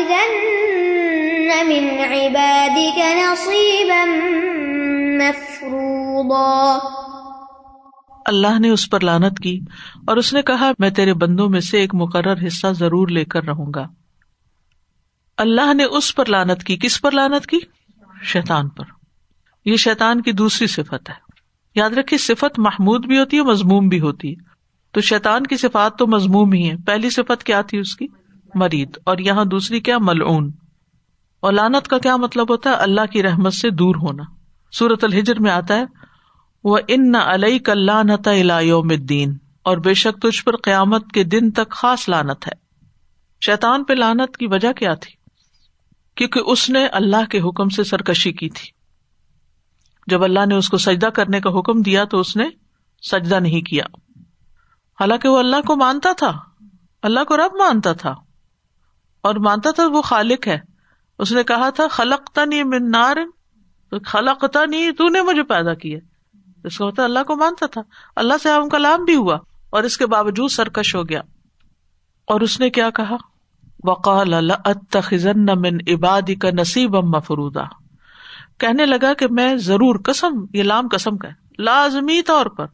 لَأَتَّخِذَنَّ مِنْ عِبَادِكَ نَصِيبًا مَفْرُوضًا. اللہ نے اس پر لانت کی اور اس نے کہا، میں تیرے بندوں میں سے ایک مقرر حصہ ضرور لے کر رہوں گا۔ اللہ نے اس پر لانت کی۔ کس پر لانت کی؟ شیتان پر۔ یہ شیتان کی دوسری صفت ہے۔ یاد رکھیے صفت محمود بھی ہوتی ہے، مضموم بھی ہوتی ہے۔ تو شیتان کی صفات تو مضموم ہی ہے پہلی صفت کیا تھی اس کی؟ مرید اور یہاں دوسری کیا ملعون۔ اور لانت کا کیا مطلب ہوتا ہے؟ اللہ کی رحمت سے دور ہونا۔ سورت الحجر میں آتا ہے وہ ان نہ علیہ کلّہ نتا الدین اور بے شک تجھ پر قیامت کے دن تک خاص لانت ہے۔ شیتان پہ لانت کی وجہ کیا تھی؟ کیونکہ اس نے اللہ کے حکم سے سرکشی کی تھی۔ جب اللہ نے اس کو سجدہ کرنے کا حکم دیا تو اس نے سجدہ نہیں کیا۔ حالانکہ وہ اللہ کو مانتا تھا۔ اللہ کو رب مانتا تھا۔ اور مانتا تھا وہ خالق ہے۔ اس نے کہا تھا خلقتا نہیں منار خلقتا نہیں تو نے مجھے پیدا کیا۔ اس کا مطلب اللہ کو مانتا تھا۔ اللہ سے ہم کلام بھی ہوا اور اس کے باوجود سرکش ہو گیا۔ اور اس نے کیا کہا؟ وقال اتخذن من عبادی کا نصیب مفرودا کہنے لگا کہ میں ضرور کسم یہ لام کسم کا لازمی طور پر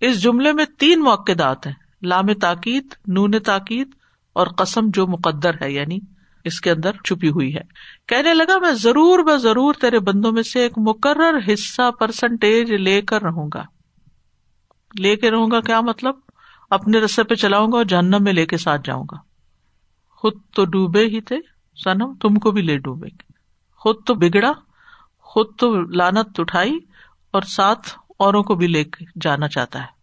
اس جملے میں تین موقع دات ہیں۔ لام تاکید، نون تاکید اور قسم جو مقدر ہے یعنی اس کے اندر چھپی ہوئی ہے۔ کہنے لگا، میں ضرور ب ضرور تیرے بندوں میں سے ایک مقرر حصہ پرسنٹیج لے کر رہوں گا۔ لے کے رہوں گا کیا مطلب؟ اپنے رستے پہ چلاؤں گا اور جہنم میں لے کے ساتھ جاؤں گا۔ خود تو ڈوبے ہی تھے سنم تم کو بھی لے ڈوبے خود تو بگڑا، خود تو لانت اٹھائی اور ساتھ اوروں کو بھی لے کے جانا چاہتا ہے۔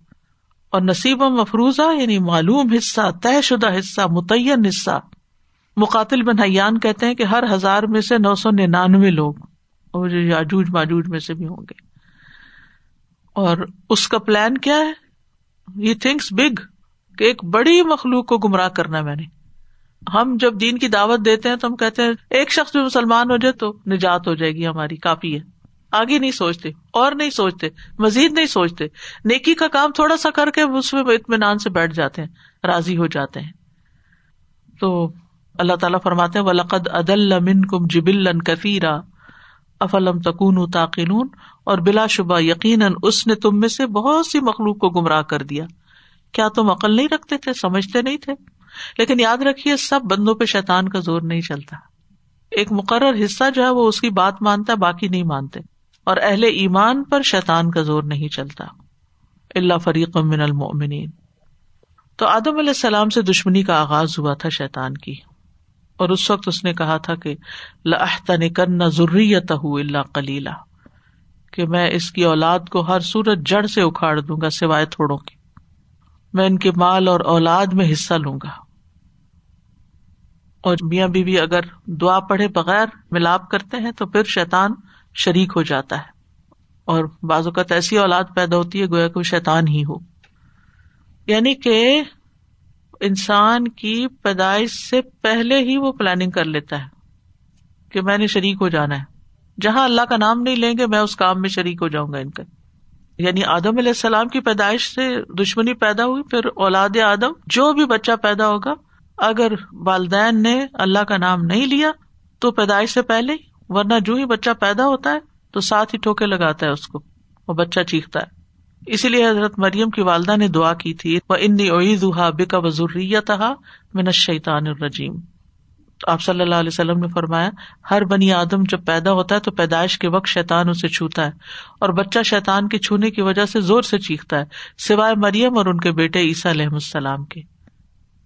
اور نصیب مفروضہ یعنی معلوم حصہ، طے شدہ حصہ، متعین حصہ۔ مقاتل بن حیان کہتے ہیں کہ ہر ہزار میں سے نو سو ننانوے لوگ اور یاجوج ماجوج میں سے بھی ہوں گے۔ اور اس کا پلان کیا ہے؟ یہ تھنکس بگ کہ ایک بڑی مخلوق کو گمراہ کرنا میں نے۔ ہم جب دین کی دعوت دیتے ہیں تو ہم کہتے ہیں، ایک شخص بھی مسلمان ہو جائے تو نجات ہو جائے گی، ہماری کافی ہے۔ آگے نہیں سوچتے، اور نہیں سوچتے، مزید نہیں سوچتے۔ نیکی کا کام تھوڑا سا کر کے اس میں اطمینان سے بیٹھ جاتے ہیں، راضی ہو جاتے ہیں۔ تو اللہ تعالیٰ فرماتے ولقد عدل من کم جبل کفیرا افلم تکون تاقنون اور بلا شبہ یقیناً اس نے تم میں سے بہت سی مخلوق کو گمراہ کر دیا۔ کیا تم عقل نہیں رکھتے تھے، سمجھتے نہیں تھے؟ لیکن یاد رکھیے، سب بندوں پہ شیتان کا زور نہیں چلتا۔ ایک مقرر حصہ جو ہے، وہ اس کی بات مانتا ہے، باقی نہیں مانتے۔ اور اہل ایمان پر شیتان کا زور نہیں چلتا۔ اللہ فریق من المؤمنین۔ تو آدم علیہ السلام سے دشمنی کا آغاز ہوا تھا شیتان کی۔ اور اس وقت اس نے کہا تھا کہ لن کرنا ضروریت اللہ کلیلہ کہ میں اس کی اولاد کو ہر سورج جڑ سے اکھاڑ دوں گا سوائے تھوڑوں کی میں ان کے مال اور اولاد میں حصہ لوں گا۔ اور میاں بیوی اگر دعا پڑھے بغیر ملاپ کرتے ہیں تو پھر شیتان شریک ہو جاتا ہے۔ اور بعض اوقات ایسی اولاد پیدا ہوتی ہے گویا کو شیتان ہی ہو۔ یعنی کہ انسان کی پیدائش سے پہلے ہی وہ پلاننگ کر لیتا ہے کہ میں نے شریک ہو جانا ہے۔ جہاں اللہ کا نام نہیں لیں گے، میں اس کام میں شریک ہو جاؤں گا ان کا۔ یعنی آدم علیہ السلام کی پیدائش سے دشمنی پیدا ہوئی، پھر اولاد آدم، جو بھی بچہ پیدا ہوگا، اگر والدین نے اللہ کا نام نہیں لیا، تو پیدائش سے پہلے ورنہ جو ہی بچہ پیدا ہوتا ہے تو ساتھ ہی ٹوکے لگاتا ہے اس کو، وہ بچہ چیختا ہے۔ اسی لیے حضرت مریم کی والدہ نے دعا کی تھی، وہ ان بکا وزوریت من شیطان الرجیم۔ آپ صلی اللہ علیہ وسلم نے فرمایا، ہر بنی آدم جب پیدا ہوتا ہے تو پیدائش کے وقت شیطان اسے چھوتا ہے اور بچہ شیطان کے چھونے کی وجہ سے زور سے چیختا ہے، سوائے مریم اور ان کے بیٹے عیسیٰ علیہ السلام کے۔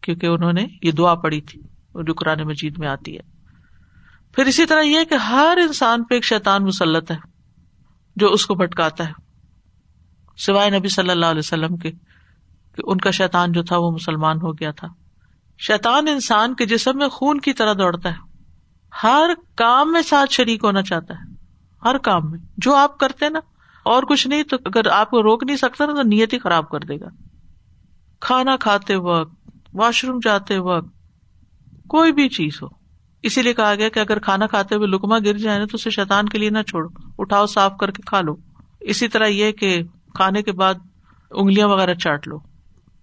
کیونکہ انہوں نے یہ دعا پڑی تھی، جو قرآن مجید میں آتی ہے۔ پھر اسی طرح یہ کہ ہر انسان پہ ایک شیطان مسلط ہے جو اس کو بھٹکاتا ہے۔ سوائے نبی صلی اللہ علیہ وسلم کے کہ ان کا شیطان جو تھا وہ مسلمان ہو گیا تھا۔ شیطان انسان کے جسم میں خون کی طرح دوڑتا ہے۔ ہر کام میں ساتھ شریک ہونا چاہتا ہے۔ ہر کام میں۔ جو آپ کرتے نا، اور کچھ نہیں تو اگر آپ کو روک نہیں سکتا نا، تو نیت ہی خراب کر دے گا۔ کھانا کھاتے وقت، واش روم جاتے وقت، کوئی بھی چیز ہو۔ اسی لیے کہا گیا کہ اگر کھانا کھاتے ہوئے لکما گر جائے نا تو اسے شیطان کے لیے نہ چھوڑو، اٹھاؤ صاف کر کے کھا لو۔ اسی طرح یہ کہ کھانے کے بعد انگلیاں وغیرہ چاٹ لو۔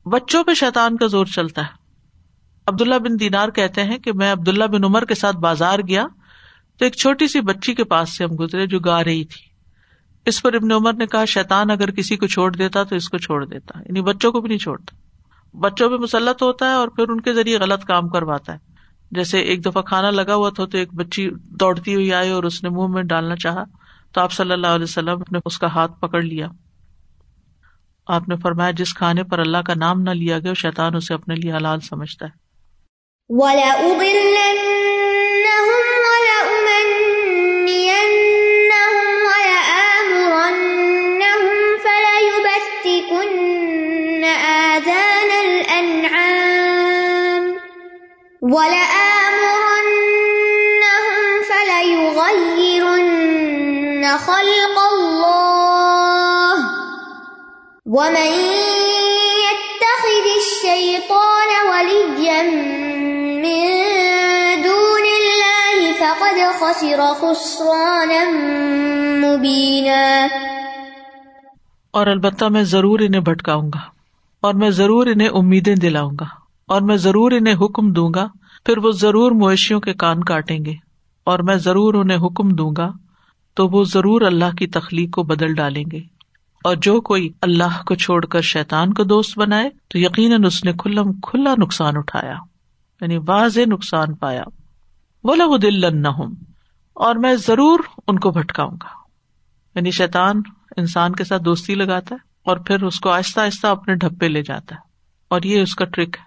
بچوں پہ شیطان کا زور چلتا ہے۔ عبداللہ بن دینار کہتے ہیں کہ میں عبداللہ بن عمر کے ساتھ بازار گیا تو ایک چھوٹی سی بچی کے پاس سے ہم گزرے جو گا رہی تھی۔ اس پر ابن عمر نے کہا شیتان اگر کسی کو چھوڑ دیتا تو اس کو چھوڑ دیتا یعنی بچوں کو بھی نہیں چھوڑتا۔ بچوں پہ مسلط ہوتا ہے اور پھر ان کے ذریعے غلط کام کرواتا ہے۔ جیسے ایک دفعہ کھانا لگا ہوا تھا تو ایک بچی دوڑتی ہوئی آئی اور اس نے منہ میں ڈالنا چاہا تو آپ صلی اللہ علیہ وسلم نے اس کا ہاتھ پکڑ لیا۔ آپ نے فرمایا، جس کھانے پر اللہ کا نام نہ لیا گیا شیتان اسے اپنے لیے حلال سمجھتا ہے۔ خلق الله. ومن يتخذ الشيطان وليا من دون الله فقد خسر خسرانا مبينا. اور البتہ میں ضرور انہیں بھٹکاؤں گا اور میں ضرور انہیں امیدیں دلاؤں گا اور میں ضرور انہیں حکم دوں گا، پھر وہ ضرور مویشیوں کے کان کاٹیں گے اور میں ضرور انہیں حکم دوں گا تو وہ ضرور اللہ کی تخلیق کو بدل ڈالیں گے۔ اور جو کوئی اللہ کو چھوڑ کر شیتان کو دوست بنائے، تو یقیناً اس نے کھلم کھلا نقصان اٹھایا یعنی واضح نقصان پایا۔ بولا وہ دل نہ ہوں اور میں ضرور ان کو بھٹکاؤں گا۔ یعنی شیتان انسان کے ساتھ دوستی لگاتا ہے اور پھر اس کو آہستہ آہستہ اپنے ڈھپے لے جاتا ہے۔ اور یہ اس کا ٹرک ہے۔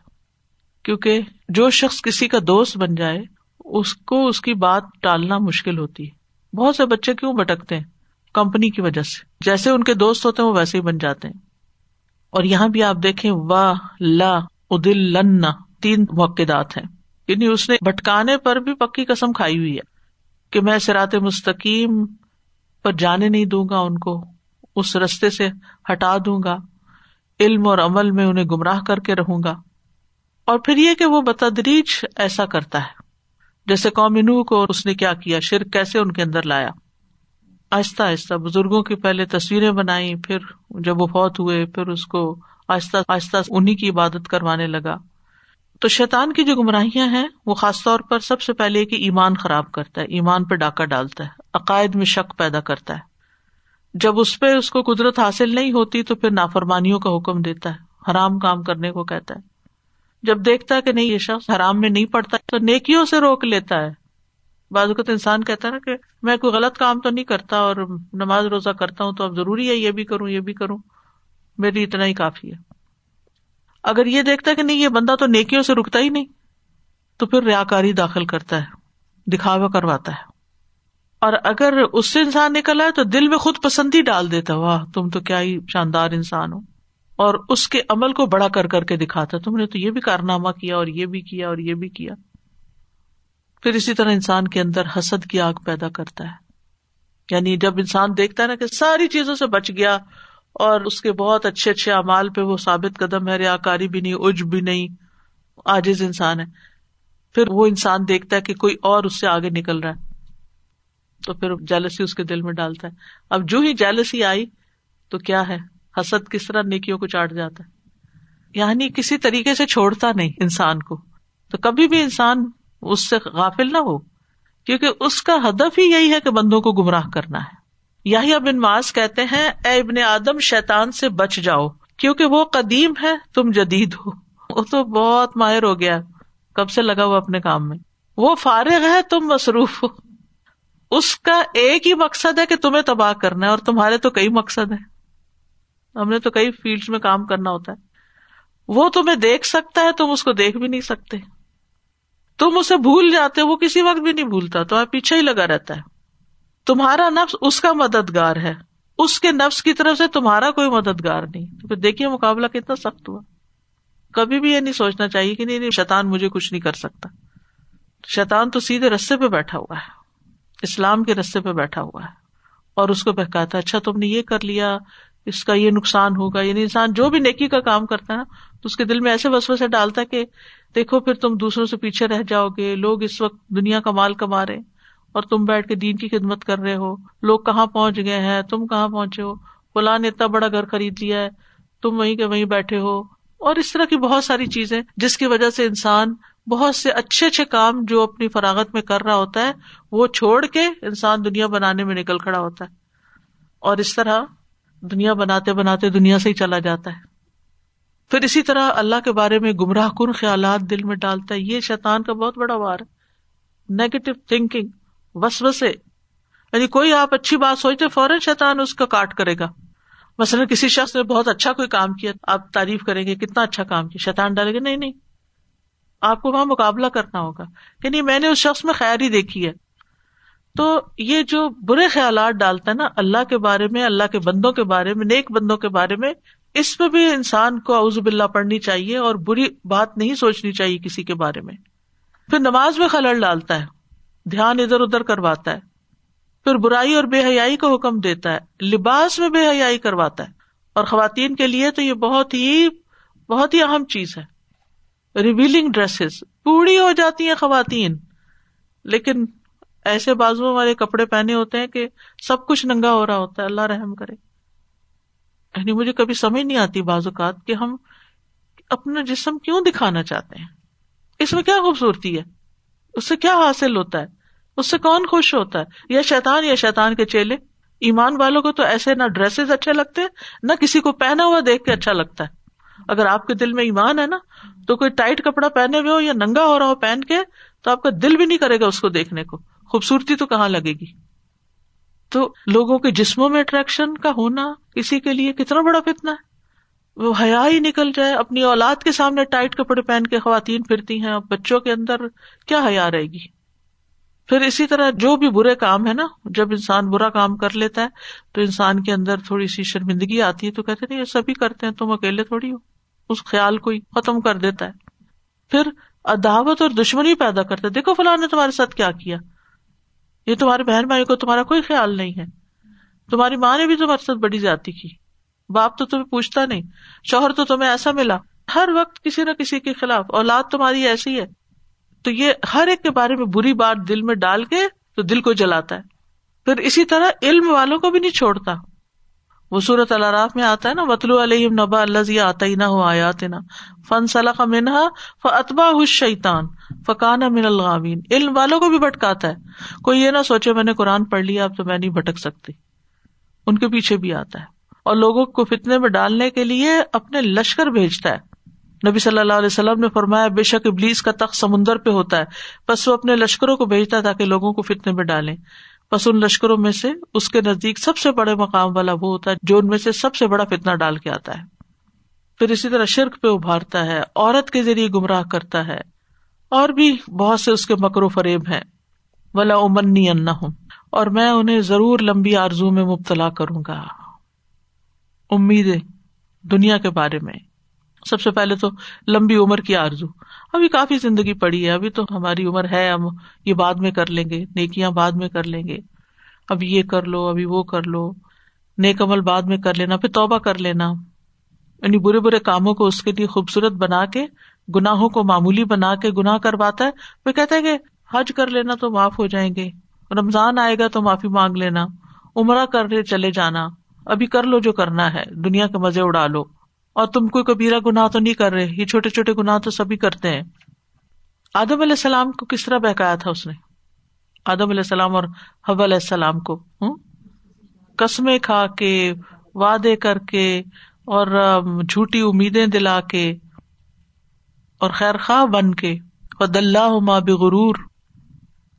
کیونکہ جو شخص کسی کا دوست بن جائے، اس کو اس کی بات ٹالنا مشکل ہوتی ہے۔ بہت سے بچے کیوں بھٹکتے ہیں؟ کمپنی کی وجہ سے۔ جیسے ان کے دوست ہوتے ہیں، وہ ویسے ہی بن جاتے ہیں۔ اور یہاں بھی آپ دیکھیں، واہ، لا ادل لن تین موقعات ہیں۔ یعنی اس نے بھٹکانے پر بھی پکی قسم کھائی ہوئی ہے کہ میں سرات مستقیم پر جانے نہیں دوں گا ان کو، اس رستے سے ہٹا دوں گا، علم اور عمل میں انہیں گمراہ کر کے رہوں گا۔ اور پھر یہ کہ وہ بتدریج ایسا کرتا ہے۔ جیسے قومینو کو اس نے کیا کیا؟ شرک کیسے ان کے اندر لایا؟ آہستہ آہستہ بزرگوں کی پہلے تصویریں بنائی پھر جب وہ فوت ہوئے، پھر اس کو آہستہ آہستہ انہیں کی عبادت کروانے لگا۔ تو شیطان کی جو گمراہیاں ہیں، وہ خاص طور پر سب سے پہلے کہ ایمان خراب کرتا ہے، ایمان پہ ڈاکہ ڈالتا ہے، عقائد میں شک پیدا کرتا ہے۔ جب اس پہ اس کو قدرت حاصل نہیں ہوتی تو پھر نافرمانیوں کا حکم دیتا ہے، حرام کام کرنے کو کہتا ہے۔ جب دیکھتا ہے کہ نہیں، یہ شخص حرام میں نہیں پڑتا، تو نیکیوں سے روک لیتا ہے۔ بعض اوقات انسان کہتا ہے نا کہ میں کوئی غلط کام تو نہیں کرتا اور نماز روزہ کرتا ہوں تو اب ضروری ہے یہ بھی کروں، یہ بھی کروں۔ میری اتنا ہی کافی ہے۔ اگر یہ دیکھتا ہے کہ نہیں، یہ بندہ تو نیکیوں سے رکتا ہی نہیں، تو پھر ریا کاری داخل کرتا ہے، دکھاوا کرواتا ہے۔ اور اگر اس سے انسان نکل آئے تو دل میں خود پسندی ڈال دیتا واہ، تم تو کیا ہی شاندار انسان ہو۔ اور اس کے عمل کو بڑا کر کر کے دکھاتا تم نے تو یہ بھی کارنامہ کیا اور یہ بھی کیا اور یہ بھی کیا۔ پھر اسی طرح انسان کے اندر حسد کی آگ پیدا کرتا ہے۔ یعنی جب انسان دیکھتا ہے نا کہ ساری چیزوں سے بچ گیا اور اس کے بہت اچھے اچھے امال پہ وہ ثابت قدم ہے ریا کاری بھی نہیں اج بھی نہیں آجز انسان ہے۔ پھر وہ انسان دیکھتا ہے کہ کوئی اور اس سے آگے نکل رہا ہے۔ تو پھر جیلسی اس کے دل میں ڈالتا ہے۔ اب جو ہی جیلسی آئی تو کیا ہے؟ حسد کس طرح نیکیوں کو چاٹ جاتا ہے؟ یعنی کسی طریقے سے چھوڑتا نہیں انسان کو۔ تو کبھی بھی انسان اس سے غافل نہ ہو، کیونکہ اس کا ہدف ہی یہی ہے کہ بندوں کو گمراہ کرنا ہے۔ یہی اب ماس کہتے ہیں، اے ابن آدم شیتان سے بچ جاؤ، کیونکہ وہ قدیم ہے، تم جدید ہو۔ وہ تو بہت ماہر ہو گیا، کب سے لگا ہوا اپنے کام میں؟ وہ فارغ ہے، تم مصروف ہو۔ اس کا ایک ہی مقصد ہے کہ تمہیں تباہ کرنا ہے، اور تمہارے تو کئی مقصد ہیں۔ ہم نے تو کئی فیلڈ میں کام کرنا ہوتا ہے۔ وہ تمہیں دیکھ سکتا ہے، تم اس کو دیکھ بھی نہیں سکتے۔ تم اسے بھول جاتے وہ کسی وقت بھی نہیں بھولتا تو پیچھے ہی لگا رہتا ہے۔ تمہارا نفس اس کا مددگار ہے۔ اس کے نفس کی طرف سے تمہارا کوئی مددگار نہیں۔ تو پھر دیکھیے، مقابلہ کتنا سخت ہوا۔ کبھی بھی یہ نہیں سوچنا چاہیے کہ نہیں نہیں شیتان مجھے کچھ نہیں کر سکتا۔ شیتان تو سیدھے رستے پہ بیٹھا ہوا ہے۔ اسلام کے رستے پہ بیٹھا ہوا ہے۔ اور اس کو بہکاتا اچھا تم نے یہ کر لیا اس کا یہ نقصان ہوگا۔ یعنی انسان جو بھی نیکی کا کام کرتا ہے نا، تو اس کے دل میں ایسے وسو سے ڈالتا ہے کہ دیکھو پھر تم دوسروں سے پیچھے رہ جاؤ گے، لوگ اس وقت دنیا کا مال کما رہے اور تم بیٹھ کے دین کی خدمت کر رہے ہو۔ لوگ کہاں پہنچ گئے ہیں؟ تم کہاں پہنچے ہو؟ فلاں نے اتنا بڑا گھر خرید لیا ہے، تم وہیں کے وہیں بیٹھے ہو۔ اور اس طرح کی بہت ساری چیزیں، جس کی وجہ سے انسان بہت سے اچھے اچھے کام جو اپنی فراغت میں کر رہا ہوتا ہے، وہ چھوڑ کے انسان دنیا بنانے میں نکل کھڑا ہوتا ہے۔ اور اس طرح دنیا بناتے بناتے دنیا سے ہی چلا جاتا ہے۔ پھر اسی طرح اللہ کے بارے میں گمراہ کن خیالات دل میں ڈالتا ہے۔ یہ شیطان کا بہت بڑا وار ہے۔ نیگیٹو تھنکنگ بس بسے یعنی کوئی آپ اچھی بات سوچتے فوراً شیطان اس کا کاٹ کرے گا۔ مثلاً کسی شخص نے بہت اچھا کوئی کام کیا، آپ تعریف کریں گے، کتنا اچھا کام کیا، شیطان ڈالے گا، نہیں نہیں۔ آپ کو وہاں مقابلہ کرنا ہوگا۔ یعنی میں نے اس شخص میں خیر ہی دیکھی ہے۔ تو یہ جو برے خیالات ڈالتا ہے نا اللہ کے بارے میں، اللہ کے بندوں کے بارے میں، نیک بندوں کے بارے میں، اس میں بھی انسان کو اعوذ باللہ پڑھنی چاہیے اور بری بات نہیں سوچنی چاہیے کسی کے بارے میں۔ پھر نماز میں خلل ڈالتا ہے، دھیان ادھر ادھر کرواتا ہے۔ پھر برائی اور بے حیائی کا حکم دیتا ہے، لباس میں بے حیائی کرواتا ہے۔ اور خواتین کے لیے تو یہ بہت ہی بہت ہی اہم چیز ہے۔ ریویلنگ ڈریسز پوڑی ہو جاتی ہیں خواتین، لیکن ایسے بازو والے کپڑے پہنے ہوتے ہیں کہ سب کچھ ننگا ہو رہا ہوتا ہے، اللہ رحم کرے۔ یعنی مجھے کبھی سمجھ نہیں آتی بعض اوقات کہ ہم اپنا جسم کیوں دکھانا چاہتے ہیں؟ اس میں کیا خوبصورتی ہے؟ اس سے کیا حاصل ہوتا ہے؟ اس سے کون خوش ہوتا ہے؟ یا شیتان یا شیتان کے چیلے۔ ایمان والوں کو تو ایسے نہ ڈریسز اچھے لگتے نہ کسی کو پہنا ہوا دیکھ کے اچھا لگتا ہے۔ اگر آپ کے دل میں ایمان ہے نا، تو کوئی ٹائٹ کپڑا پہنے ہوئے ہو یا ننگا ہو رہا ہو پہن کے، تو آپ کا دل بھی نہیں کرے گا اس کو دیکھنے کو۔ خوبصورتی تو کہاں لگے گی؟ تو لوگوں کے جسموں میں اٹریکشن کا ہونا کسی کے لیے کتنا بڑا فتنا ہے؟ وہ حیا ہی نکل جائے، اپنی اولاد کے سامنے ٹائٹ کپڑے پہن کے خواتین پھرتی ہیں بچوں کے اندر کیا حیا رہے گی؟ پھر اسی طرح جو بھی برے کام ہے نا، جب انسان برا کام کر لیتا ہے، تو انسان کے اندر تھوڑی سی شرمندگی آتی ہے، تو کہتے نہیں یہ سبھی کرتے ہیں، تم اکیلے تھوڑی ہو، اس خیال کو ہی ختم کر دیتا ہے۔ پھر عداوت اور دشمنی پیدا کرتا ہے، دیکھو فلاں نے تمہارے ساتھ کیا کیا۔ یہ تمہارے بہن بھائی کو تمہارا کوئی خیال نہیں ہے۔ تمہاری ماں نے بھی تمہارے ساتھ بڑی زیادتی کی۔ باپ تو تمہیں پوچھتا نہیں، شوہر تو تمہیں ایسا ملا۔ ہر وقت کسی نہ کسی کے خلاف، اولاد تمہاری ایسی ہے۔ تو یہ ہر ایک کے بارے میں بری بات دل میں ڈال کے تو دل کو جلاتا ہے۔ پھر اسی طرح علم والوں کو بھی نہیں چھوڑتا۔ وہ صورت الراف میں آتا ہے نا وطلو علیہ نبا اللہ آتا ہی نہ ہو آیات نا فن صلاح منہا فتبا حس شیتان فقان من الغامین علم والوں کو بھی بھٹکاتا ہے۔ کوئی یہ نہ سوچے میں نے قرآن پڑھ لیا، اب تو میں نہیں بھٹک سکتی۔ ان کے پیچھے بھی آتا ہے۔ اور لوگوں کو فتنے میں ڈالنے کے لیے اپنے لشکر بھیجتا ہے۔ نبی صلی اللہ علیہ وسلم نے فرمایا، بے شک ابلیس کا تخت سمندر پہ ہوتا ہے۔ بس وہ اپنے لشکروں کو بھیجتا ہے تاکہ لوگوں کو فتنے میں ڈالے بس ان لشکروں میں سے اس کے نزدیک سب سے بڑے مقام والا وہ ہوتا ہے جو ان میں سے سب سے بڑا فتنا ڈال کے آتا ہے۔ پھر اسی طرح شرک پہ ابھارتا ہے، عورت کے ذریعے گمراہ کرتا ہے، اور بھی بہت سے اس کے مکر و فریب ہیں۔ ولا امنی انا ہوں اور میں انہیں ضرور لمبی آرزو میں مبتلا کروں گا۔ امید دنیا کے بارے میں۔ سب سے پہلے تو لمبی عمر کی آرزو۔ ابھی کافی زندگی پڑی ہے، ابھی تو ہماری عمر ہے، ہم یہ بعد میں کر لیں گے، نیکیاں بعد میں کر لیں گے۔ اب یہ کر لو، ابھی وہ کر لو۔ نیک عمل بعد میں کر لینا، پھر توبہ کر لینا۔ یعنی برے برے کاموں کو اس کے لیے خوبصورت بنا کے، گناہوں کو معمولی بنا کے گناہ کرواتا ہے۔ وہ کہتا ہے کہ حج کر لینا تو معاف ہو جائیں گے، رمضان آئے گا تو معافی مانگ لینا، عمرہ کر چلے جانا۔ ابھی کر لو جو کرنا ہے، دنیا کے مزے اڑا لو۔ اور تم کوئی کبیرا گنا تو نہیں کر رہے، یہ چھوٹے چھوٹے گنا تو سبھی کرتے ہیں۔ آدم علیہ السلام کو کس طرح بہکایا تھا اس نے؟ آدم علیہ السلام اور حب علیہ السلام کو قسمیں کھا کے، وعدے کر کے، اور جھوٹی امیدیں دلا کے، اور خیر خواہ بن کے خد اللہ ماں بغرور۔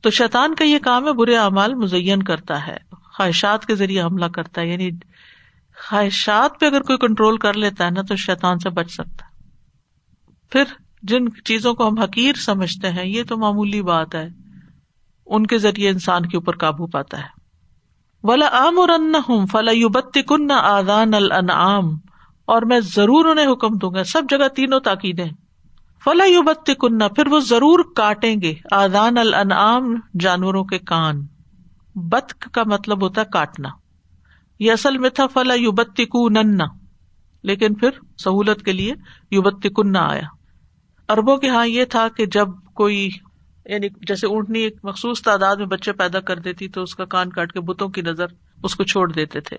تو شیطان کا یہ کام ہے برے اعمال مزین کرتا ہے، خواہشات کے ذریعے حملہ کرتا ہے یعنی خواہشات پہ اگر کوئی کنٹرول کر لیتا ہے نا تو شیطان سے بچ سکتا پھر جن چیزوں کو ہم حقیر سمجھتے ہیں، یہ تو معمولی بات ہے، ان کے ذریعے انسان کے اوپر قابو پاتا ہے۔ ولا عام اور ان بتی کن آدان العام اور میں ضرور انہیں حکم دوں گا، سب جگہ تینوں تاکیدیں۔ فلا یو بتی کنہ پھر وہ ضرور کاٹیں گے آدان العام جانوروں کے کان۔ بتک کا مطلب ہوتا ہے کاٹنا۔ یہ اصل میں تھا، فلا یو لیکن پھر سہولت کے لیے یو بتی کن آیا۔ اربوں کے یہاں یہ تھا کہ جب کوئی یعنی جیسے اونٹنی ایک مخصوص تعداد میں بچے پیدا کر دیتی تو اس کا کان کاٹ کے بتوں کی نظر اس کو چھوڑ دیتے تھے۔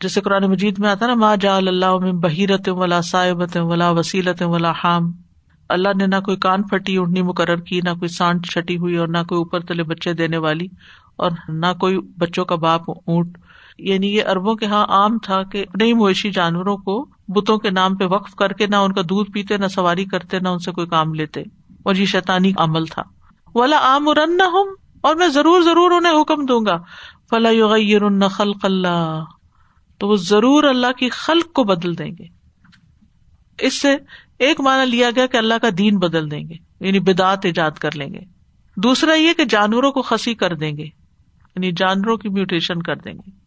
جیسے قرآن مجید میں آتا نا ماں جا اللہ میں بحیرت ولا صاحبت ولا وسیلت ولا حام۔ اللہ نے نہ کوئی کان پھٹی اڑنی مقرر کی، نہ کوئی سانٹ چھٹی ہوئی اور نہ کوئی اوپر تلے بچے دینے والی اور نہ کوئی بچوں کا باپ اونٹ۔ یعنی یہ اربوں کے ہاں عام تھا کہ نئی مویشی جانوروں کو بتوں کے نام پہ وقف کر کے نہ ان کا دودھ پیتے، نہ سواری کرتے، نہ ان سے کوئی کام لیتے۔ اور یہ شیطانی عمل تھا۔ ولا عام ارن نہ ہوں اور میں ضرور ضرور انہیں حکم دوں گا۔ فلاں خلق اللہ تو وہ ضرور اللہ کی خلق کو بدل دیں گے۔ اس سے ایک مانا لیا گیا کہ اللہ کا دین بدل دیں گے یعنی بدعت ایجاد کر لیں گے۔ دوسرا یہ کہ جانوروں کو خسی کر دیں گے یعنی جانوروں کی میوٹیشن کر دیں گے۔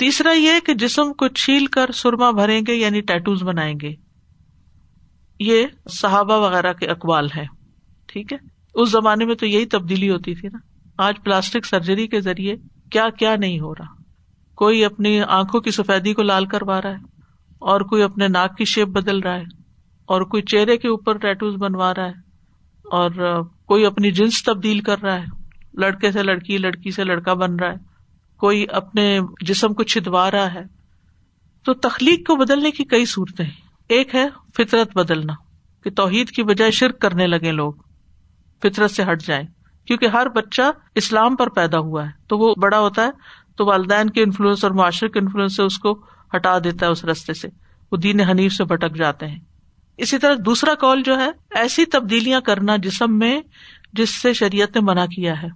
تیسرا یہ کہ جسم کو چھیل کر سرما بھریں گے یعنی ٹیٹوز بنائیں گے۔ یہ صحابہ وغیرہ کے اقوال ہے ٹھیک ہے؟ اس زمانے میں تو یہی تبدیلی ہوتی تھی نا۔ آج پلاسٹک سرجری کے ذریعے کیا کیا نہیں ہو رہا۔ کوئی اپنی آنکھوں کی سفیدی کو لال کروا رہا ہے، اور کوئی اپنے ناک کی شیپ بدل رہا ہے، اور کوئی چہرے کے اوپر ٹیٹوز بنوا رہا ہے، اور کوئی اپنی جنس تبدیل کر رہا ہے۔ لڑکے سے لڑکی لڑکی سے لڑکا بن رہا ہے۔ کوئی اپنے جسم کو چھدوا رہا ہے، تو تخلیق کو بدلنے کی کئی صورتیں ایک ہے فطرت بدلنا، کہ توحید کی بجائے شرک کرنے لگے لوگ، فطرت سے ہٹ جائیں۔ کیونکہ ہر بچہ اسلام پر پیدا ہوا ہے، تو وہ بڑا ہوتا ہے، تو والدین کے انفلوئنس اور معاشرے کے انفلوئنس سے اس کو ہٹا دیتا ہے اس رستے سے۔ وہ دین حنیف سے بھٹک جاتے ہیں۔ اسی طرح دوسرا کال جو ہے، ایسی تبدیلیاں کرنا جسم میں، جس سے شریعت نے منع کیا ہے۔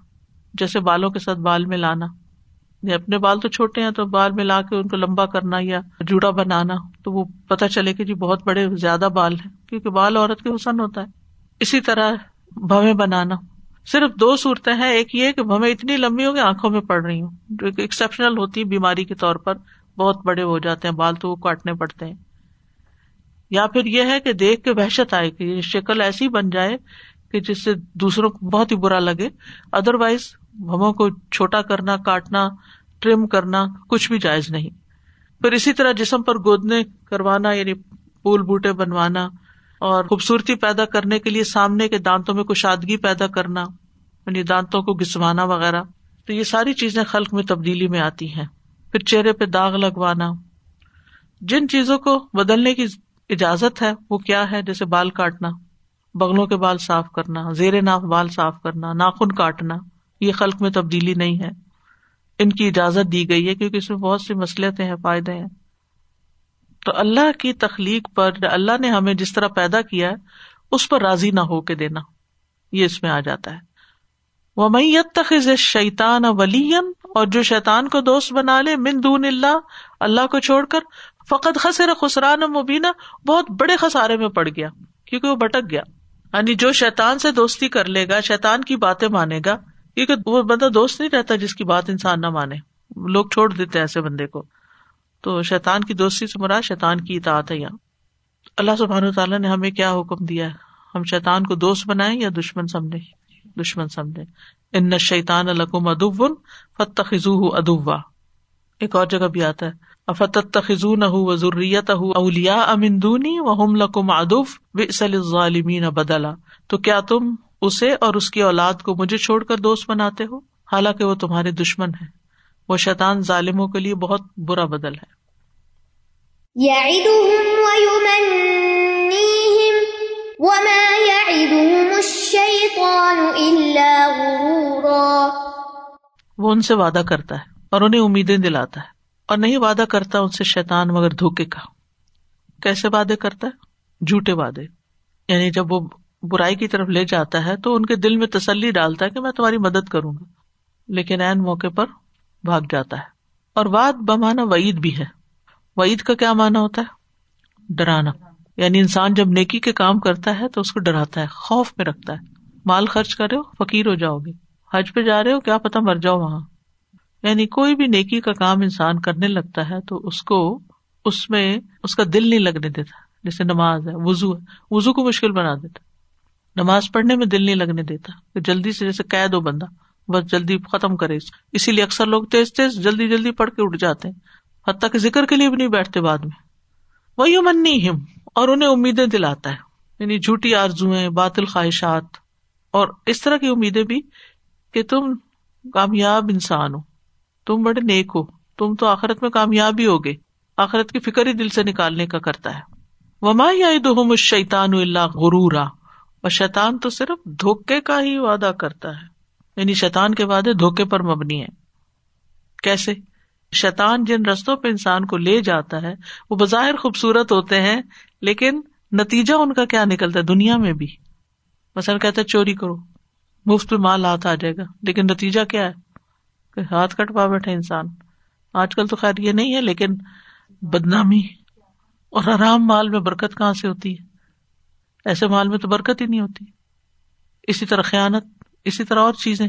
جیسے بالوں کے ساتھ بال میں لانا اپنے بال تو چھوٹے ہیں تو بال میں لا کے ان کو لمبا کرنا یا جوڑا بنانا، تو وہ پتا چلے کہ جی بہت بڑے زیادہ بال ہیں، کیونکہ بال عورت کے حسن ہوتا ہے۔ اسی طرح بھویں بنانا۔ صرف دو صورتیں ہیں، ایک یہ کہ بھویں اتنی لمبی ہو کہ آنکھوں میں پڑ رہی ہوں۔ جو ایک ایکسپشنل ہوتی ہے بیماری کے طور پر، بہت بڑے ہو جاتے ہیں، بال تو وہ کاٹنے پڑتے ہیں۔ یا پھر یہ ہے کہ دیکھ کے وحشت آئے کہ یہ شکل ایسی بن جائے کہ جس سے دوسروں کو بہت ہی برا لگے۔ ادر وائز بموں کو چھوٹا کرنا، کاٹنا ٹرم کرنا کچھ بھی جائز نہیں۔ پھر اسی طرح جسم پر گودنے کروانا یعنی پھول، بوٹے بنوانا اور خوبصورتی پیدا کرنے کے لیے سامنے کے دانتوں میں کشادگی پیدا کرنا یعنی دانتوں کو گسوانا وغیرہ۔ تو یہ ساری چیزیں خلق میں تبدیلی میں آتی ہیں۔ پھر چہرے پہ داغ لگوانا۔ جن چیزوں کو بدلنے کی اجازت ہے، وہ کیا ہے؟ جیسے بال کاٹنا، بغلوں کے بال صاف کرنا، زیر ناف بال صاف کرنا، ناخن کاٹنا۔ یہ خلق میں تبدیلی نہیں ہے۔ ان کی اجازت دی گئی ہے کیونکہ اس میں بہت سی مسلطیں ہیں، فائدے ہیں۔ تو اللہ کی تخلیق پر، اللہ نے ہمیں جس طرح پیدا کیا ہے، اس پر راضی نہ ہو کے دینا۔ یہ اس میں آ جاتا ہے۔ وہ میت تخذ شیتان ولیم اور جو شیتان کو دوست بنا لے، من دون اللہ اللہ کو چھوڑ کر فقط خسر خسران مبینہ بہت بڑے خسارے میں پڑ گیا، کیونکہ وہ بٹک گیا۔ یعنی جو شیتان سے دوستی کر لے گا شیتان کی باتیں مانے گا کیونکہ وہ بندہ دوست نہیں رہتا جس کی بات انسان نہ مانے۔ لوگ چھوڑ دیتے ہیں ایسے بندے کو۔ تو شیتان کی دوستی سے مراد شیتان کی اطاعت ہے یہاں۔ اللہ سبحان تعالیٰ نے ہمیں کیا حکم دیا ہے؟ ہم شیتان کو دوست بنائے یا دشمن سمجھے دشمن سمجھے ان شیتان القم ادب فتح ادوا ایک اور جگہ بھی آتا ہے۔ افتت تخذون و ضروریت اولیا امندونی و ہم لکم ادف وسل ظالمین بدلا۔ تو کیا تم اسے اور اس کی اولاد کو مجھے چھوڑ کر دوست بناتے ہو۔ حالانکہ وہ تمہارے دشمن ہے وہ شیطان ظالموں کے لیے بہت برا بدل ہے۔ وہ ان سے وعدہ کرتا ہے اور انہیں امیدیں دلاتا ہے۔ اور نہیں وعدہ کرتا ان سے شیتان مگر دھوکے کا۔ کیسے وعدے کرتا ہے؟ جھوٹے وعدے۔ یعنی جب وہ برائی کی طرف لے جاتا ہے تو ان کے دل میں تسلی ڈالتا ہے کہ میں تمہاری مدد کروں گا۔ لیکن این موقع پر بھاگ جاتا ہے۔ اور واد بمانا وعید بھی ہے۔ وعید کا کیا مانا ہوتا ہے؟ ڈرانا۔ یعنی انسان جب نیکی کے کام کرتا ہے تو اس کو ڈراتا ہے، خوف میں رکھتا ہے۔ مال خرچ کر رہے ہو، فقیر ہو جاؤ گے۔ حج پہ جا رہے ہو، کیا پتا مر جاؤ وہاں۔ یعنی کوئی بھی نیکی کا کام انسان کرنے لگتا ہے تو اس کو اس میں اس کا دل نہیں لگنے دیتا، جیسے نماز ہے وزو ہے۔ وزو کو مشکل بنا دیتا۔ نماز پڑھنے میں دل نہیں لگنے دیتا جلدی سے جیسے قید ہو بندہ، بس جلدی ختم کرے اسی لیے اکثر لوگ تیز تیز جلدی جلدی پڑھ کے اٹھ جاتے ہیں۔ حتیٰ کہ ذکر کے لیے بھی نہیں بیٹھتے بعد میں۔ وہی منی ہم اور انہیں امیدیں دلاتا ہے۔ یعنی جھوٹی آرزویں باطل خواہشات۔ اور اس طرح کی امیدیں بھی کہ تم کامیاب انسان ہو۔ تم بڑے نیک ہو۔ تم تو آخرت میں کامیاب ہی ہوگے۔ آخرت کی فکر ہی دل سے نکالنے کا کرتا ہے۔ وما یا دہم شیتان اللہ غرورا۔ اور شیتان تو صرف دھوکے کا ہی وعدہ کرتا ہے۔ یعنی شیتان کے وعدے دھوکے پر مبنی ہے کیسے؟ شیتان جن رستوں پہ انسان کو لے جاتا ہے، وہ بظاہر خوبصورت ہوتے ہیں، لیکن نتیجہ ان کا کیا نکلتا ہے؟ دنیا میں بھی۔ مثلاً کہتا ہے، چوری کرو۔ مفت میں مال ہاتھ آ جائے گا۔ لیکن نتیجہ کیا ہے؟ کہ ہاتھ کٹ پا بیٹھے انسان۔ آج کل تو خیر یہ نہیں ہے، لیکن بدنامی اور آرام مال میں برکت کہاں سے ہوتی ہے؟ ایسے مال میں تو برکت ہی نہیں ہوتی۔ اسی طرح خیانت، اسی طرح اور چیزیں۔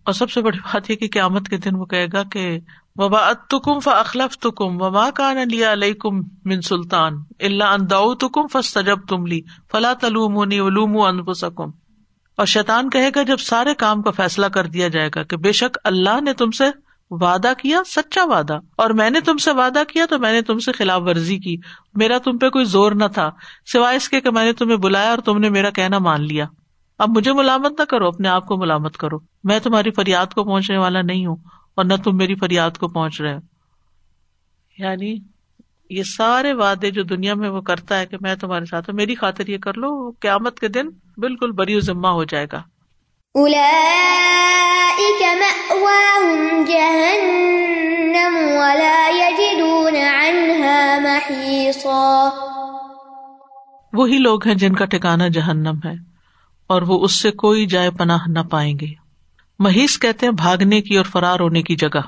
اور سب سے بڑی بات یہ کہ قیامت کے دن وہ کہے گا کہ وبا اتکم ف اخلف تکم وبا کا لیا علیہ کم من سلطان اللہ انداؤ تکم فس تجب تم لی فلا تلوم ولوم انفسکم اور شیطان کہے گا جب سارے کام کا فیصلہ کر دیا جائے گا کہ بے شک اللہ نے تم سے وعدہ کیا، سچا وعدہ۔ اور میں نے تم سے وعدہ کیا تو میں نے تم سے خلاف ورزی کی۔ میرا تم پہ کوئی زور نہ تھا، سوائے اس کے کہ میں نے تمہیں بلایا اور تم نے میرا کہنا مان لیا۔ اب مجھے ملامت نہ کرو، اپنے آپ کو ملامت کرو۔ میں تمہاری فریاد کو پہنچنے والا نہیں ہوں اور نہ تم میری فریاد کو پہنچ رہے یعنی یہ سارے وعدے جو دنیا میں وہ کرتا ہے کہ میں تمہارے ساتھ ہوں، میری خاطر یہ کر لو، قیامت کے دن بالکل بری ذمہ ہو جائے گا۔ وہی لوگ ہیں جن کا ٹھکانا جہنم ہے اور وہ اس سے کوئی جائے پناہ نہ پائیں گے۔ محیث کہتے ہیں بھاگنے کی اور فرار ہونے کی جگہ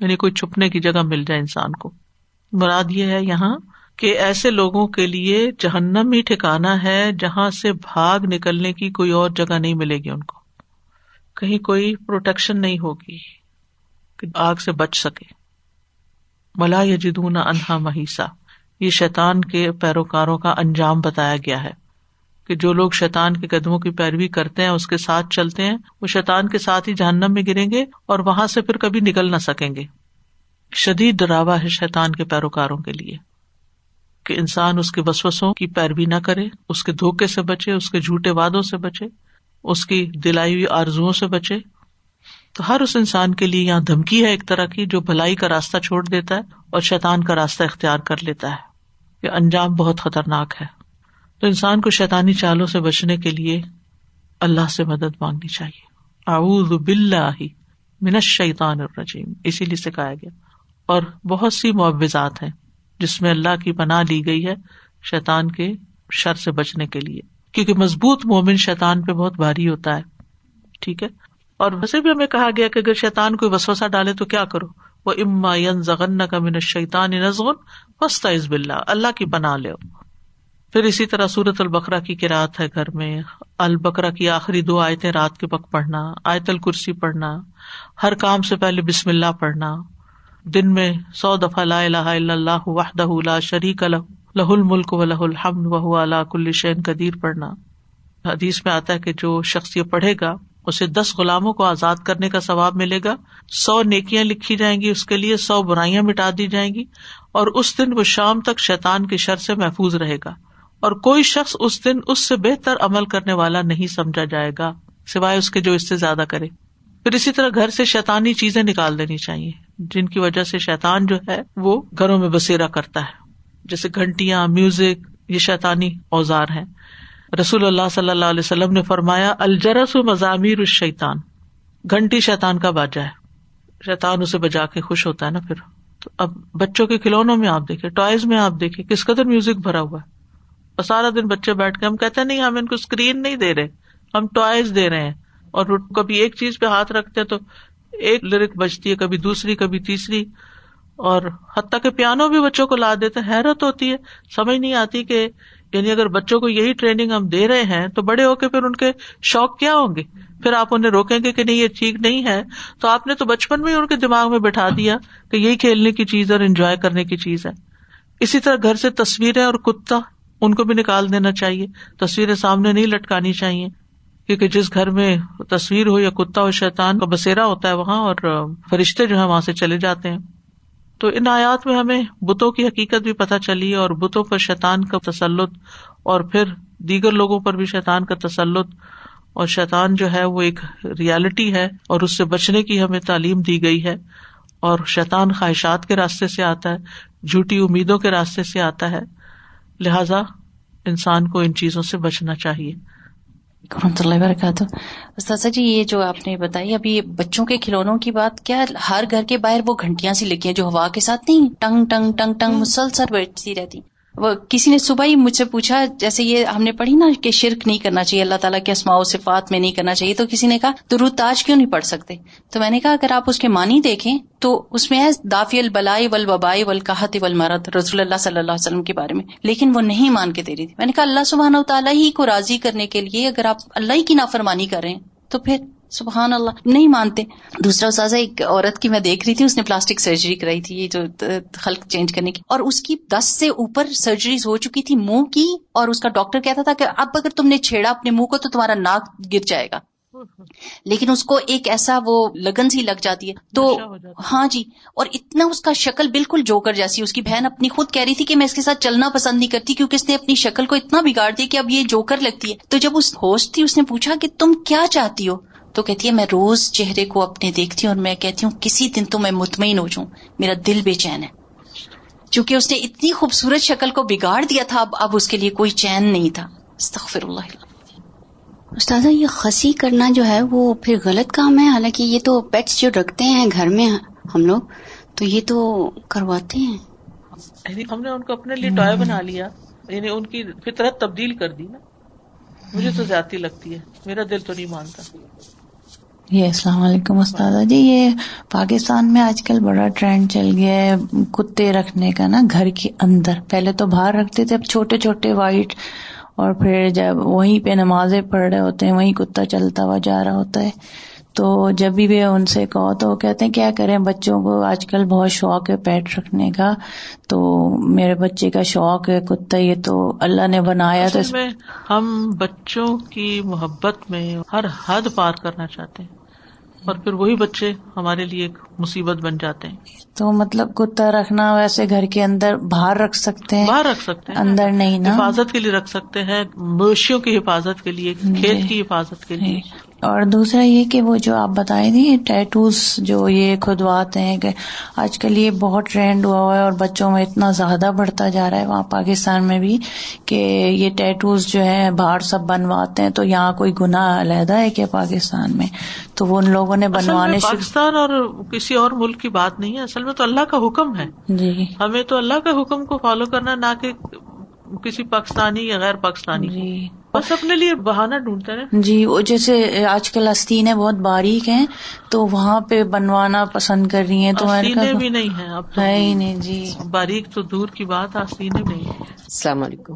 یعنی کوئی چھپنے کی جگہ مل جائے انسان کو۔ مراد یہ ہے یہاں کہ ایسے لوگوں کے لیے جہنم ہی ٹھکانا ہے جہاں سے بھاگ نکلنے کی کوئی اور جگہ نہیں ملے گی ان کو۔ کہیں کوئی پروٹیکشن نہیں ہوگی کہ آگ سے بچ سکے۔ ملا یا جدون انہا مہیسا یہ شیتان کے پیروکاروں کا انجام بتایا گیا ہے کہ جو لوگ شیتان کے قدموں کی پیروی کرتے ہیں، اس کے ساتھ چلتے ہیں، وہ شیتان کے ساتھ ہی جہنم میں گریں گے اور وہاں سے پھر کبھی نکل نہ سکیں گے۔ شدید ڈراوا ہے شیتان کے پیروکاروں کے لیے۔ کہ انسان اس کے وسوسوں کی پیروی نہ کرے، اس کے دھوکے سے بچے، اس کے جھوٹے وادوں سے بچے، اس کی دلائی ہوئی آرزو سے بچے۔ تو ہر اس انسان کے لیے یہاں دھمکی ہے ایک طرح کی، جو بھلائی کا راستہ چھوڑ دیتا ہے اور شیتان کا راستہ اختیار کر لیتا ہے۔ یہ انجام بہت خطرناک ہے۔ تو انسان کو شیتانی چالوں سے بچنے کے لیے اللہ سے مدد مانگنی چاہیے۔ اعوذ باللہ من الشیطان الرجیم، اسی لیے سکھایا گیا۔ اور بہت سی معوضات ہیں۔ جس میں اللہ کی پناہ لی گئی ہے شیطان کے شر سے بچنے کے لیے۔ کیونکہ مضبوط مومن شیطان پہ بہت بھاری ہوتا ہے۔ ٹھیک ہے؟ اور ویسے بھی ہمیں کہا گیا کہ اگر شیطان کوئی وسوسا ڈالے تو کیا کرو؟ وہ اما ین زغن کا من شیطان نزغن وسط عزب اللہ اللہ کی بنا لو پھر اسی طرح سورت البکرا کی کراط ہے گھر میں۔ البکرا کی آخری دو آیتیں رات کے وقت پڑھنا، آیت الکرسی پڑھنا، ہر کام سے پہلے بسم اللہ پڑھنا۔ دن میں سو دفعہ لا الہ الا اللہ وحدہ لا شریک لہ لہ الملک و لہ الحمد و علا کل شین قدیر پڑھنا۔ حدیث میں آتا ہے کہ جو شخص یہ پڑھے گا، اسے دس غلاموں کو آزاد کرنے کا ثواب ملے گا۔ سو نیکیاں لکھی جائیں گی، اس کے لیے سو برائیاں مٹا دی جائیں گی۔ اور اس دن وہ شام تک شیطان کی شر سے محفوظ رہے گا۔ اور کوئی شخص اس دن اس سے بہتر عمل کرنے والا نہیں سمجھا جائے گا، سوائے اس کے جو اس سے زیادہ کرے۔ پھر اسی طرح گھر سے شیطانی چیزیں نکال دینی چاہیے۔ جن کی وجہ سے شیطان جو ہے وہ گھروں میں بسیرا کرتا ہے۔ جیسے گھنٹیاں، میوزک، یہ شیطانی اوزار ہیں۔ رسول اللہ صلی اللہ علیہ وسلم نے فرمایا الجرس و مضامیر الشیطان۔ گھنٹی شیطان کا باجا ہے۔ شیطان اسے بجا کے خوش ہوتا ہے نا پھر۔ تو اب بچوں کے کھلونوں میں آپ دیکھیں، ٹوائز میں آپ دیکھیں، کس قدر میوزک بھرا ہوا ہے۔ اور سارا دن بچے بیٹھ کے ہم کہتے نہیں، ہم ان کو اسکرین نہیں دے رہے، ہم ٹوائز دے رہے ہیں۔ اور کبھی ایک چیز پہ ہاتھ رکھتے تو ایک لرک بجتی ہے، کبھی دوسری، کبھی تیسری، اور حتیٰ کہ پیانو بھی بچوں کو لا دیتے حیرت ہوتی ہے۔ سمجھ نہیں آتی کہ یعنی اگر بچوں کو یہی ٹریننگ ہم دے رہے ہیں تو بڑے ہو کے پھر ان کے شوق کیا ہوں گے؟ پھر آپ انہیں روکیں گے کہ نہیں، یہ ٹھیک نہیں ہے۔ تو آپ نے تو بچپن میں ہی ان کے دماغ میں بٹھا دیا کہ یہی کھیلنے کی چیز اور انجوائے کرنے کی چیز ہے۔ اسی طرح گھر سے تصویریں اور کتا، ان کو بھی نکال دینا چاہیے۔ تصویریں سامنے نہیں لٹکانی چاہیے۔ کیونکہ جس گھر میں تصویر ہو یا کتا ہو، شیطان کا بسیرا ہوتا ہے وہاں اور فرشتے جو ہے وہاں سے چلے جاتے ہیں۔ تو ان آیات میں ہمیں بتوں کی حقیقت بھی پتہ چلی اور بتوں پر شیطان کا تسلط اور پھر دیگر لوگوں پر بھی شیطان کا تسلط اور شیطان جو ہے وہ ایک ریالٹی ہے اور اس سے بچنے کی ہمیں تعلیم دی گئی ہے اور شیطان خواہشات کے راستے سے آتا ہے، جھوٹی امیدوں کے راستے سے آتا ہے۔ لہذا انسان کو ان چیزوں سے بچنا چاہیے۔ رحمۃ اللہ وبرکاتہ۔ استاذہ جی یہ جو آپ نے بتائی ابھی بچوں کے کھلونوں کی بات، کیا ہر گھر کے باہر وہ گھنٹیاں سی لگی ہیں جو ہوا کے ساتھ نہیں؟ ٹنگ ٹنگ ٹنگ ٹنگ، مسلسل بیٹھتی رہتی۔ وہ کسی نے صبح ہی مجھ سے پوچھا، جیسے یہ ہم نے پڑھی نا کہ شرک نہیں کرنا چاہیے، اللہ تعالیٰ کے اسماء و صفات میں نہیں کرنا چاہیے، تو کسی نے کہا تو تاج کیوں نہیں پڑھ سکتے؟ تو میں نے کہا، اگر آپ اس کے معنی دیکھیں، تو اس میں ہے دافی البلائی ول وبائی ول قحط ول رسول اللہ صلی اللہ علیہ وسلم کے بارے میں، لیکن وہ نہیں مان کے دے رہی تھی۔ میں نے کہا، اللہ سبحانہ و تعالیٰ ہی کو راضی کرنے کے لیے اگر آپ اللہ ہی کی نافرمانی کر رہے ہیں، تو پھر سبحان اللہ نہیں مانتے۔ دوسرا استاذہ ایک عورت کی میں دیکھ رہی تھی اس نے پلاسٹک سرجری کرائی تھی یہ جو خلق چینج کرنے کی۔ اور اس کی دس سے اوپر سرجریز ہو چکی تھی منہ کی اور اس کا ڈاکٹر کہتا تھا کہ اب اگر تم نے چھیڑا اپنے منہ کو تو تمہارا ناک گر جائے گا۔ لیکن اس کو ایک ایسا وہ لگن سی لگ جاتی ہے۔ تو ہاں جی اور اتنا اس کا شکل بالکل جوکر جیسی اس کی بہن اپنی خود کہہ رہی تھی کہ میں اس کے ساتھ چلنا پسند نہیں کرتی کیونکہ اس نے اپنی شکل کو اتنا بگاڑ دیا کہ اب یہ جوکر لگتی ہے۔ تو جب اس ہوسٹ تھی اس نے پوچھا کہ تم کیا چاہتی ہو؟ تو کہتی ہے میں روز چہرے کو اپنے دیکھتی ہوں اور میں کہتی ہوں کسی دن تو میں مطمئن ہو جاؤں میرا دل بے چین ہے. چونکہ اس نے اتنی خوبصورت شکل کو بگاڑ دیا تھا اب اب اس کے لیے کوئی چین نہیں تھا۔ استغفر اللہ استاذہ یہ خسی کرنا جو ہے وہ پھر غلط کام ہے؟ حالانکہ یہ تو پیٹس جو رکھتے ہیں گھر میں ہم لوگ تو یہ تو کرواتے ہیں۔ یعنی ہم نے ان کو اپنے لیے ٹوائے بنا لیا یعنی ان کی فطرت تبدیل کر دی نا۔ مجھے تو زیادتی لگتی ہے میرا دل تو نہیں مانتا۔ یہ السلام علیکم استاد جی یہ پاکستان میں آج کل بڑا ٹرینڈ چل گیا ہے کتے رکھنے کا نا گھر کے اندر۔ پہلے تو باہر رکھتے تھے، اب چھوٹے چھوٹے وائٹ اور پھر جب وہیں پہ نمازیں پڑھ رہے ہوتے ہیں، وہیں کتا چلتا ہوا جا رہا ہوتا ہے۔ تو جب بھی ان سے کہو تو وہ کہتے ہیں کیا کریں؟ بچوں کو آج کل بہت شوق ہے پیٹ رکھنے کا۔ تو میرے بچے کا شوق ہے کتا یہ تو اللہ نے بنایا تو ہم بچوں کی محبت میں ہر حد پار کرنا چاہتے ہیں۔ اور پھر وہی بچے ہمارے لیے ایک مصیبت بن جاتے ہیں۔ تو مطلب کتا رکھنا ویسے گھر کے اندر باہر رکھ سکتے ہیں باہر رکھ سکتے ہیں۔ اندر نہیں نا۔ حفاظت کے لیے رکھ سکتے ہیں۔ مویشیوں کی حفاظت کے لیے جی۔ کھیت کی حفاظت کے لیے۔ جی۔ اور دوسرا یہ کہ وہ جو آپ بتائے تھے ٹیٹوز جو یہ کھدواتے ہیں کہ آج کل یہ بہت ٹرینڈ ہوا ہوا ہے اور بچوں میں اتنا زیادہ بڑھتا جا رہا ہے وہاں پاکستان میں بھی کہ یہ ٹیٹوز جو ہے باہر سب بنواتے ہیں تو یہاں کوئی گناہ علیحدہ ہے کیا پاکستان میں؟ تو وہ ان لوگوں نے بنوانے پاکستان اور کسی اور ملک کی بات نہیں ہے اصل میں تو اللہ کا حکم ہے۔ جی۔ ہمیں تو اللہ کے حکم کو فالو کرنا نہ کہ کسی پاکستانی یا غیر پاکستانی جی۔ بس اپنے لیے بہانا ڈھونڈتے ہیں۔ جی وہ جیسے آج کل آستینیں بہت باریک ہیں تو وہاں پہ بنوانا پسند کر رہی ہیں تو بھی نہیں ہے اب ہے ہی نہیں جی۔ باریک تو دور کی بات آستینیں نہیں السلام علیکم۔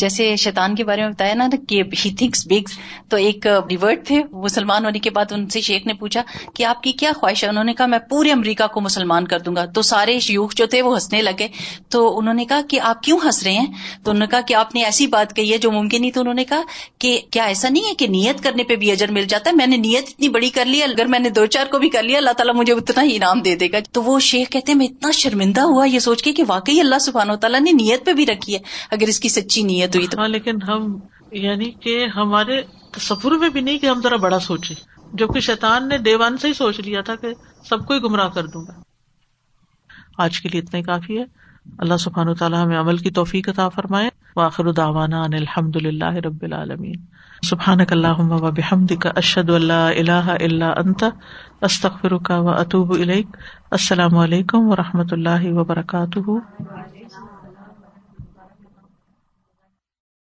جیسے شیطان کے بارے میں بتایا نا کہ ہی تھنکس بگ تو ایک ریورٹ تھے مسلمان ہونے کے بعد ان سے شیخ نے پوچھا کہ آپ کی کیا خواہش ہے؟ انہوں نے کہا میں پورے امریکہ کو مسلمان کر دوں گا۔ تو سارے شیوخ جو تھے وہ ہنسنے لگے۔ تو انہوں نے کہا کہ آپ کیوں ہنس رہے ہیں؟ تو انہوں نے کہا کہ آپ نے ایسی بات کہی ہے جو ممکن نہیں۔ تو انہوں نے کہا کہ کیا ایسا نہیں ہے کہ نیت کرنے پہ بھی اجر مل جاتا ہے؟ میں نے نیت اتنی بڑی کر لی اگر میں نے دو چار کو بھی کر لیا، اللہ تعالیٰ مجھے اتنا ہی انعام دے دے گا۔ تو وہ شیخ کہتے ہیں میں اتنا شرمندہ ہوا یہ سوچ کے کہ واقعی اللہ سبحانہ و تعالیٰ نے نیت پہ بھی رکھی ہے۔ اگر اس کی سچی نیت ہوئی تو ہاں، لیکن ہم یعنی کہ ہمارے تصور میں بھی نہیں کہ ہم ذرا بڑا سوچے جبکہ شیطان نے دیوان سے ہی سوچ لیا تھا کہ سب کو ہی گمراہ کر دوں گا۔ آج کے لیے اتنا ہی کافی ہے۔ اللہ سبحان و تعالیٰ ہمیں عمل کی توفیق عطا فرمائے۔ واخر داوانا ان الحمد للہ رب العالمین۔ سبحان اللہ و بحمد کا اشد اللہ اللہ اللہ انت استخر کا و اطوب السلام علیکم و رحمۃ اللہ وبرکاتہ۔